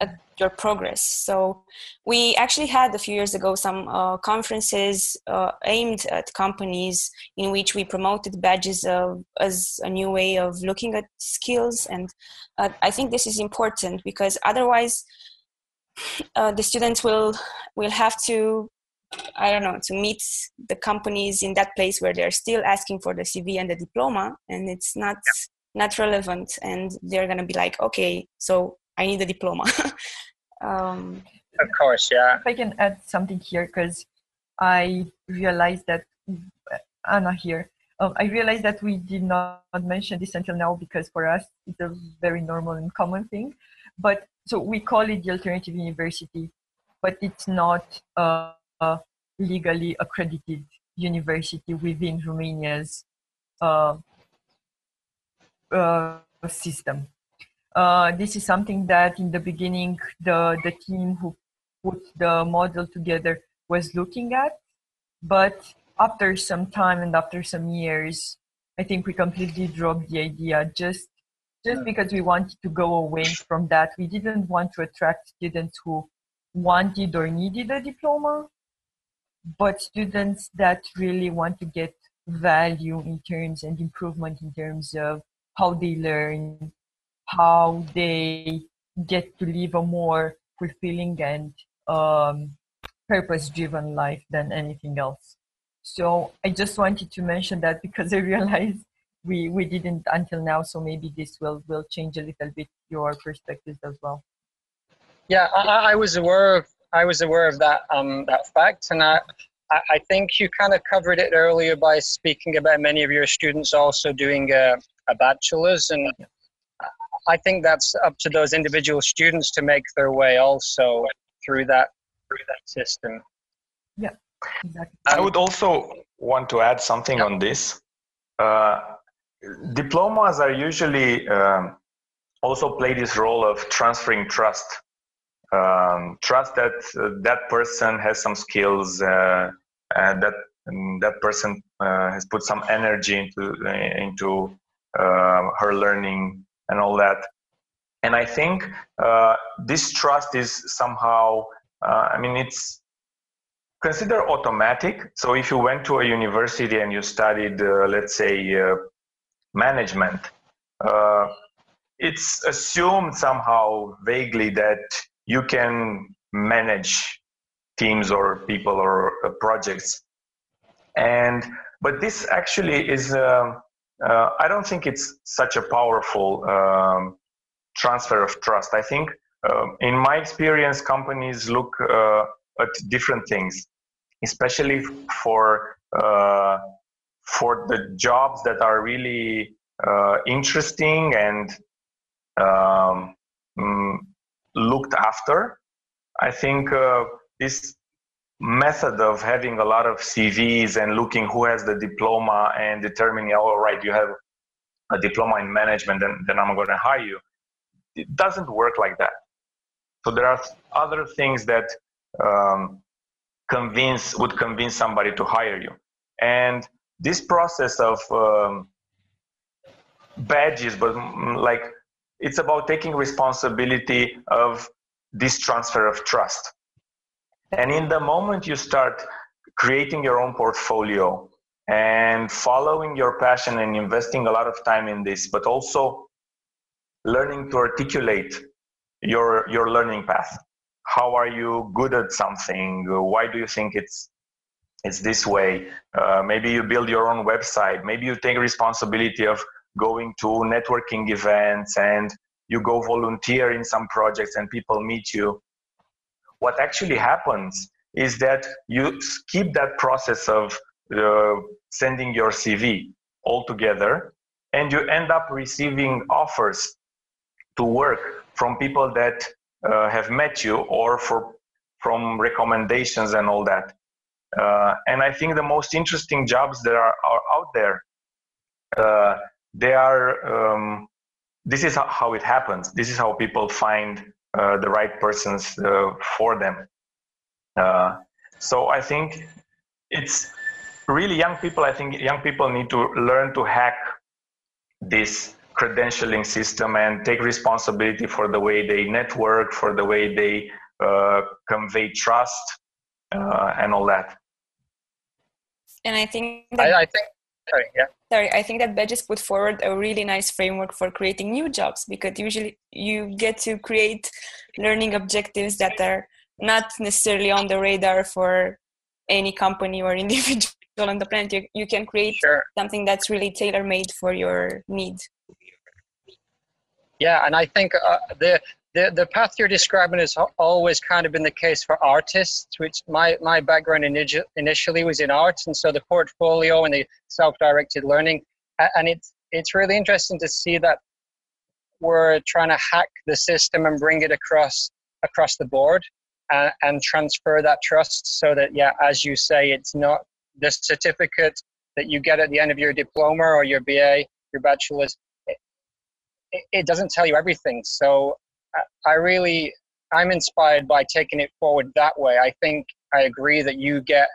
at your progress. So we actually had a few years ago some uh, conferences uh, aimed at companies in which we promoted badges of, as a new way of looking at skills, and uh, I think this is important because otherwise uh, the students will will have to. I don't know to meet the companies in that place where they're still asking for the CV and the diploma, and it's not not relevant, and they're gonna be like, okay, so I need a diploma. um, of course, yeah. If I can add something here, because I realized that Anna here. Um, I realized that we did not mention this until now because for us it's a very normal and common thing. But so we call it the alternative university, but it's not a, a legally accredited university within Romania's uh, uh, system. Uh, this is something that in the beginning the, the team who put the model together was looking at. But after some time and after some years, I think we completely dropped the idea just just because we wanted to go away from that. We didn't want to attract students who wanted or needed a diploma, but students that really want to get value in terms and improvement in terms of how they learn, how they get to live a more fulfilling and um, purpose driven life than anything else. So I just wanted to mention that because I realized we, we didn't until now, so maybe this will, will change a little bit your perspectives as well. Yeah, I, I was aware of I was aware of that um, that fact, and I I think you kind of covered it earlier by speaking about many of your students also doing a, a bachelor's, and I think that's up to those individual students to make their way also through that through that system. Yeah, exactly. I would also want to add something yeah. on this. Uh, diplomas are usually um, also play this role of transferring trust. Um, trust that uh, that person has some skills, uh, and that and that person uh, has put some energy into into uh, her learning and all that. And I think uh, this trust is somehow, uh, I mean, it's considered automatic. So if you went to a university and you studied, let's say, management, it's assumed somehow vaguely that you can manage teams or people or uh, projects. And but this actually is um, uh, I don't think it's such a powerful um, transfer of trust. I think, um, in my experience, companies look uh, at different things, especially for uh, for the jobs that are really uh, interesting and um, mm, looked after. I think uh, this method of having a lot of CVs and looking who has the diploma and determining, all oh, you have a diploma in management, then, then I'm going to hire you. It doesn't work like that. So there are other things that um, convince would convince somebody to hire you, and this process of um, badges, but mm, like it's about taking responsibility of this transfer of trust and in the moment you start creating your own portfolio and following your passion and investing a lot of time in this, but also learning to articulate your your learning path. How are you good at something? Why do you think it's it's this way? Uh, maybe you build your own website. Maybe you take responsibility of going to networking events and you go volunteer in some projects and people meet you. What actually happens is that you skip that process of uh, sending your CV altogether and you end up receiving offers to work from people that uh, have met you or for from recommendations and all that. Uh, and I think the most interesting jobs that are, are out there, uh, they are. Um, this is how it happens. This is how people find uh, the right persons uh, for them. Uh, so I think it's really young people. I think young people need to learn to hack this credentialing system and take responsibility for the way they network, for the way they uh, convey trust, uh, and all that. And I think I, I think sorry, yeah. Sorry, I think that Badges put forward a really nice framework for creating new jobs because usually you get to create learning objectives that are not necessarily on the radar for any company or individual on the planet. You, you can create Sure. something that's really tailor made for your needs. Yeah, and I think uh, the, the the path you're describing has always kind of been the case for artists. Which my my background initi- initially was in art, and so the portfolio and the self-directed learning, and it's it's really interesting to see that we're trying to hack the system and bring it across across the board and, and transfer that trust so that yeah, as you say, it's not the certificate that you get at the end of your diploma or your BA, your bachelor's it, it doesn't tell you everything. So I- really, I'm inspired by taking it forward that way. I think I agree that you get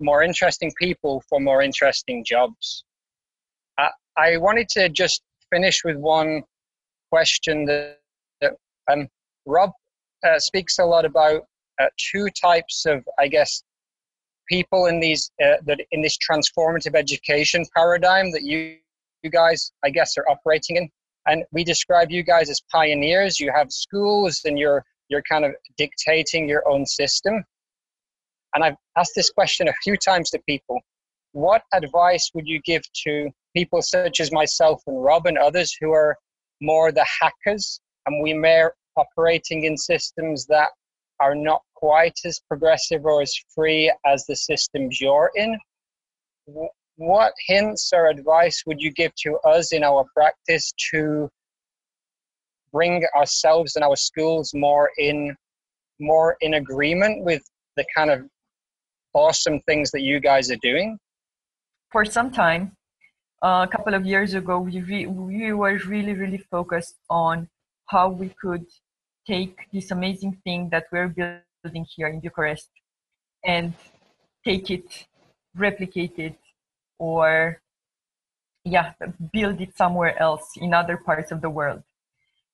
more interesting people for more interesting jobs. I, I wanted to just finish with one question that, that um, Rob uh, speaks a lot about uh, two types of, I guess, people in these uh, that in this transformative education paradigm that you you guys, I guess, are operating in and we describe you guys as pioneers. You have schools and you're you're kind of dictating your own system. And i've asked this question a few times to people. What advice would you give to people such as myself and rob and others who are more the hackers and we may operating in systems that are not quite as progressive or as free as the systems you're in what hints or advice would you give to us in our practice to bring ourselves and our schools more in more in agreement with the kind of awesome things that you guys are doing? For some time, uh, a couple of years ago, we, re- we were really, really focused on how we could take this amazing thing that we're building here in Bucharest and take it, replicate it, or yeah, build it somewhere else in other parts of the world.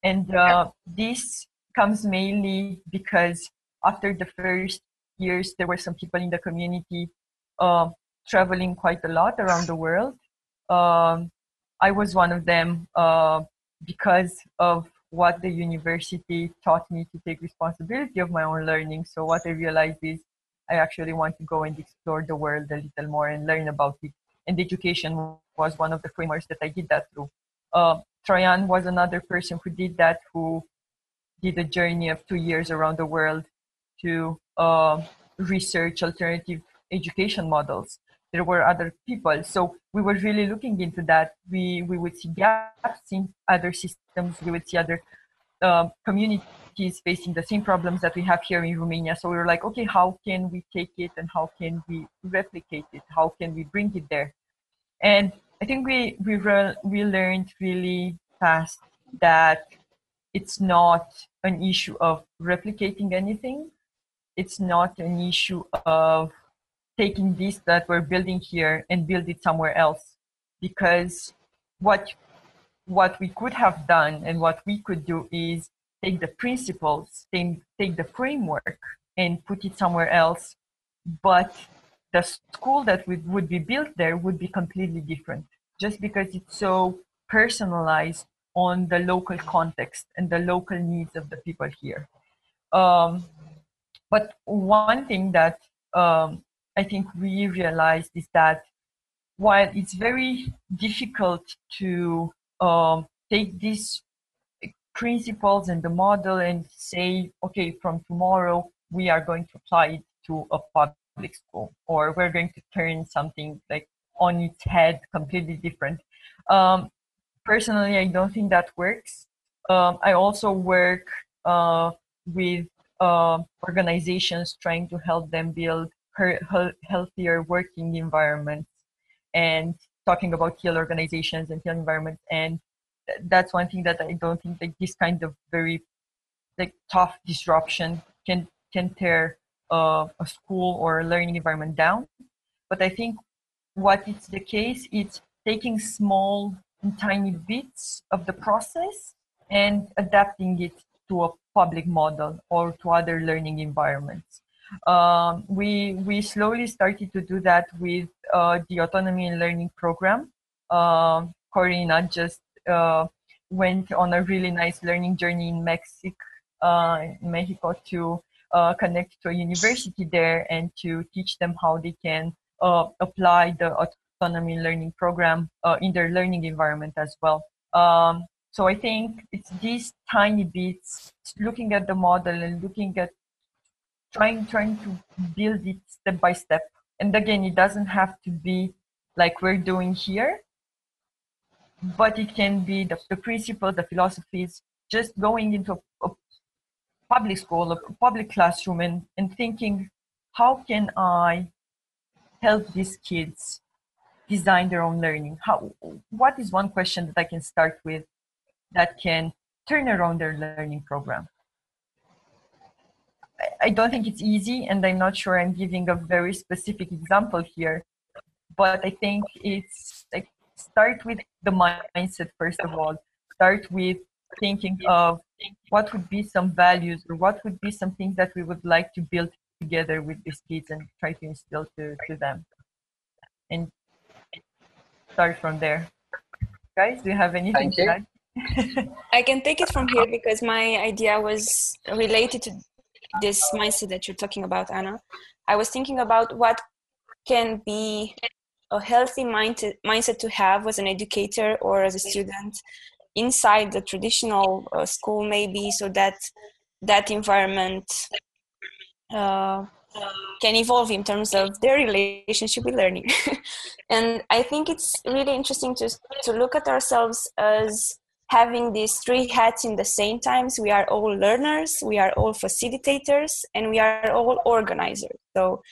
And uh, this comes mainly because after the first years, there were some people in the community uh, traveling quite a lot around the world. Um, I was one of them uh, because of what the university taught me to take responsibility of my own learning. So what I realized is I actually want to go and explore the world a little more and learn about it. And education was one of the frameworks that I did that through. Uh, Traian was another person who did that, who did a journey of two years around the world to uh, research alternative education models there were other people. So we were really looking into that. We we would see gaps in other systems. We would see other um, communities facing the same problems that we have here in Romania. So we were like, okay, how can we take it and how can we replicate it? How can we bring it there? And I think we we re- we learned really fast that it's not an issue of replicating anything. It's not an issue of taking this that we're building here and build it somewhere else because what what we could have done and what we could do is take the principles take, take the framework and put it somewhere else but the school that would, would be built there would be completely different just because it's so personalized on the local context and the local needs of the people here. Um, but one thing that um, I think we realized is that while it's very difficult to um, take these principles and the model and say, okay, from tomorrow we are going to apply it to a public school, or we're going to turn something like on its head, completely different. Um, personally, I don't think that works. Um, I also work uh, with uh, organizations trying to help them build healthier working environments and talking about teal organizations and teal environments and that's one thing that i don't think that this kind of very like tough disruption can can tear uh, a school or learning environment down but i think what it's the case it's taking small and tiny bits of the process and adapting it to a public model or to other learning environments. Um, we we slowly started to do that with uh, the autonomy and learning program. Uh, Corina just uh, went on a really nice learning journey in Mexico, uh, Mexico to uh, connect to a university there and to teach them how they can uh, apply the autonomy learning program in their learning environment as well. Um, so I think it's these tiny bits, looking at the model and looking at trying trying to build it step by step. And again, it doesn't have to be like we're doing here, but it can be the, the the philosophies, just going into a, a public school, a public classroom, and, and thinking, how can I help these kids design their own learning? How, what is one question that I can start with that can turn around their learning program. I don't think it's easy, and I'm not sure I'm giving a very specific example here, but I think it's like start with the mindset first of all. Start with thinking of what would be some values or what would be some things that we would like to build together with these kids and try to instill to, to them. And start from there. Guys, do you have anything Thank to add? I can take it from here because my idea was related to this mindset that you're talking about, Anna. I was thinking about what can be a healthy mindset mindset to have as an educator or as a student inside the traditional uh, school, maybe, so that that environment uh, can evolve in terms of their relationship with learning. and I think it's really interesting to to look at ourselves as having these three hats in the same times. We are all learners we are all facilitators and we are all organizers. So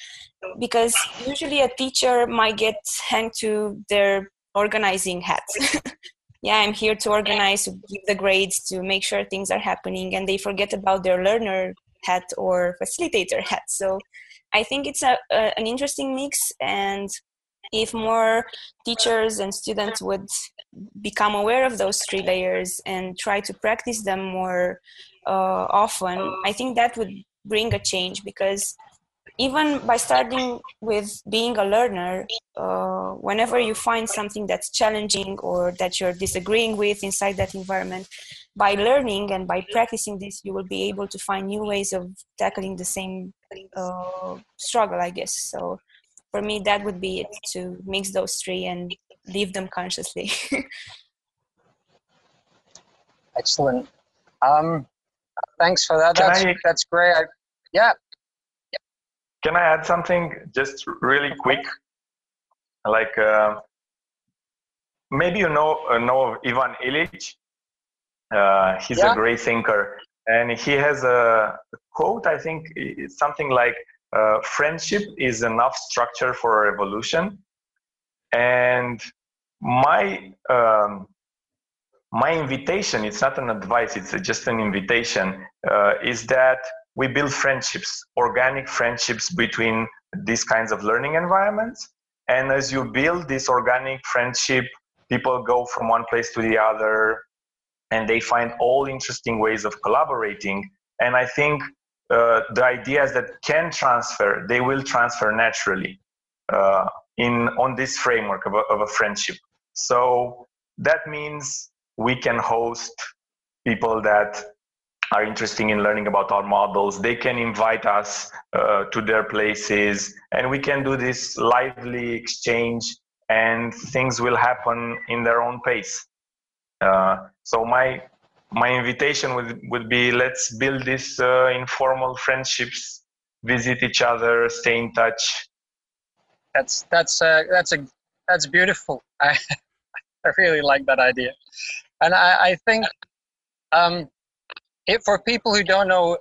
because usually a teacher might get hanged to their organizing hats yeah i'm here to organize to give the grades to make sure things are happening and they forget about their learner hat or facilitator hat. So i think it's a, a an interesting mix and if more teachers and students would become aware of those three layers and try to practice them more uh, often, I think that would bring a change because even by starting with being a learner, uh, whenever you find something that's challenging or that you're disagreeing with inside that environment, by learning and by practicing this, you will be able to find new ways of tackling the same uh, struggle, I guess. So for me that would be it to mix those three and leave them consciously. Excellent. Um thanks for that. That's, I, that's great. I, yeah can i add something just really quick? like uh, maybe you know uh, know of ivan illich. Uh, he's yeah. a great thinker. And he has a quote i think it's something like uh, friendship is enough structure for a revolution. And my um, my invitation it's not an advice it's just an invitation uh, is that we build friendships organic friendships between these kinds of learning environments and as you build this organic friendship people go from one place to the other and they find all interesting ways of collaborating and i think uh, the ideas that can transfer, they will transfer naturally uh, in on this framework of a, of a friendship. So that means we can host people that are interested in learning about our models. They can invite us uh, to their places, and we can do this lively exchange, and things will happen in their own pace. Uh, so my my invitation would, would be let's build these uh, informal friendships visit each other stay in touch that's that's uh, that's a that's beautiful i i really like that idea and i i think um if for people who don't know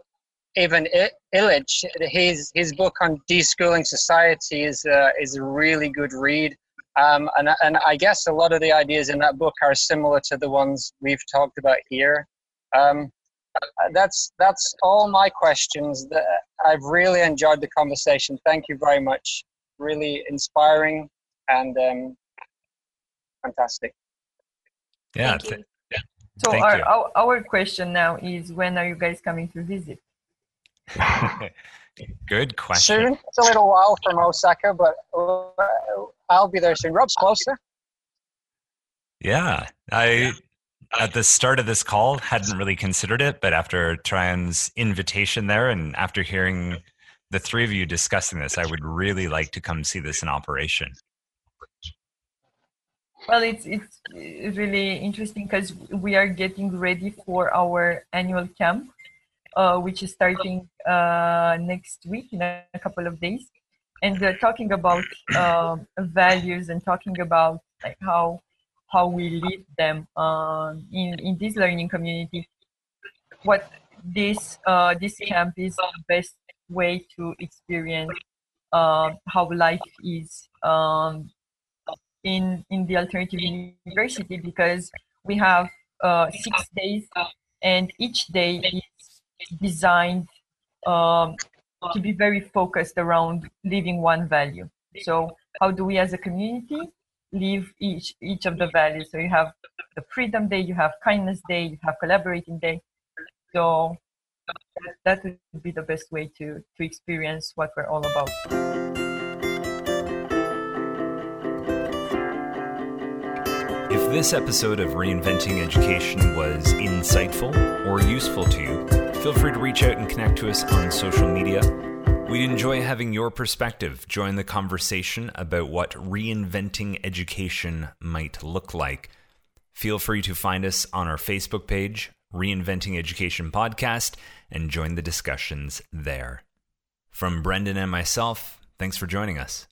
Ivan Illich, his his book on deschooling society is uh, is a really good read. Um, and, and I guess a lot of the ideas in that book are similar to the ones we've talked about here. Um, that's that's all my questions. I've really enjoyed the conversation. Thank you very much. Really inspiring and um, fantastic. Yeah. Thank yeah. So Thank our, you. our our question now is when are you guys coming to visit? Good question. Soon. It's a little while from Osaka, but uh, I'll be there soon. Rob's closer. Yeah, I at the start of this call hadn't really considered it, but after Traian's invitation there, and after hearing the three of you discussing this, I would really like to come see this in operation. Well, it's it's really interesting because we are getting ready for our annual camp, uh, which is starting uh, next week in a, couple of days, and uh, talking about um, values and talking about like how how we lead them um, in in this learning community. What this uh, this camp is the best way to experience uh, how life is um, in in the alternative university because we have uh, six days and each day is designed um, to be very focused around living one value. So how do we as a community live each each of the values? So you have the freedom day you have kindness day you have collaborating day. So that, that would be the best way to to experience what we're all about this episode of Reinventing Education was insightful or useful to you, feel free to reach out and connect to us on social media. We'd enjoy having your perspective. Join the conversation about what reinventing education might look like. Feel free to find us on our Facebook page, Reinventing Education Podcast, and join the discussions there. From Brendan and myself, thanks for joining us.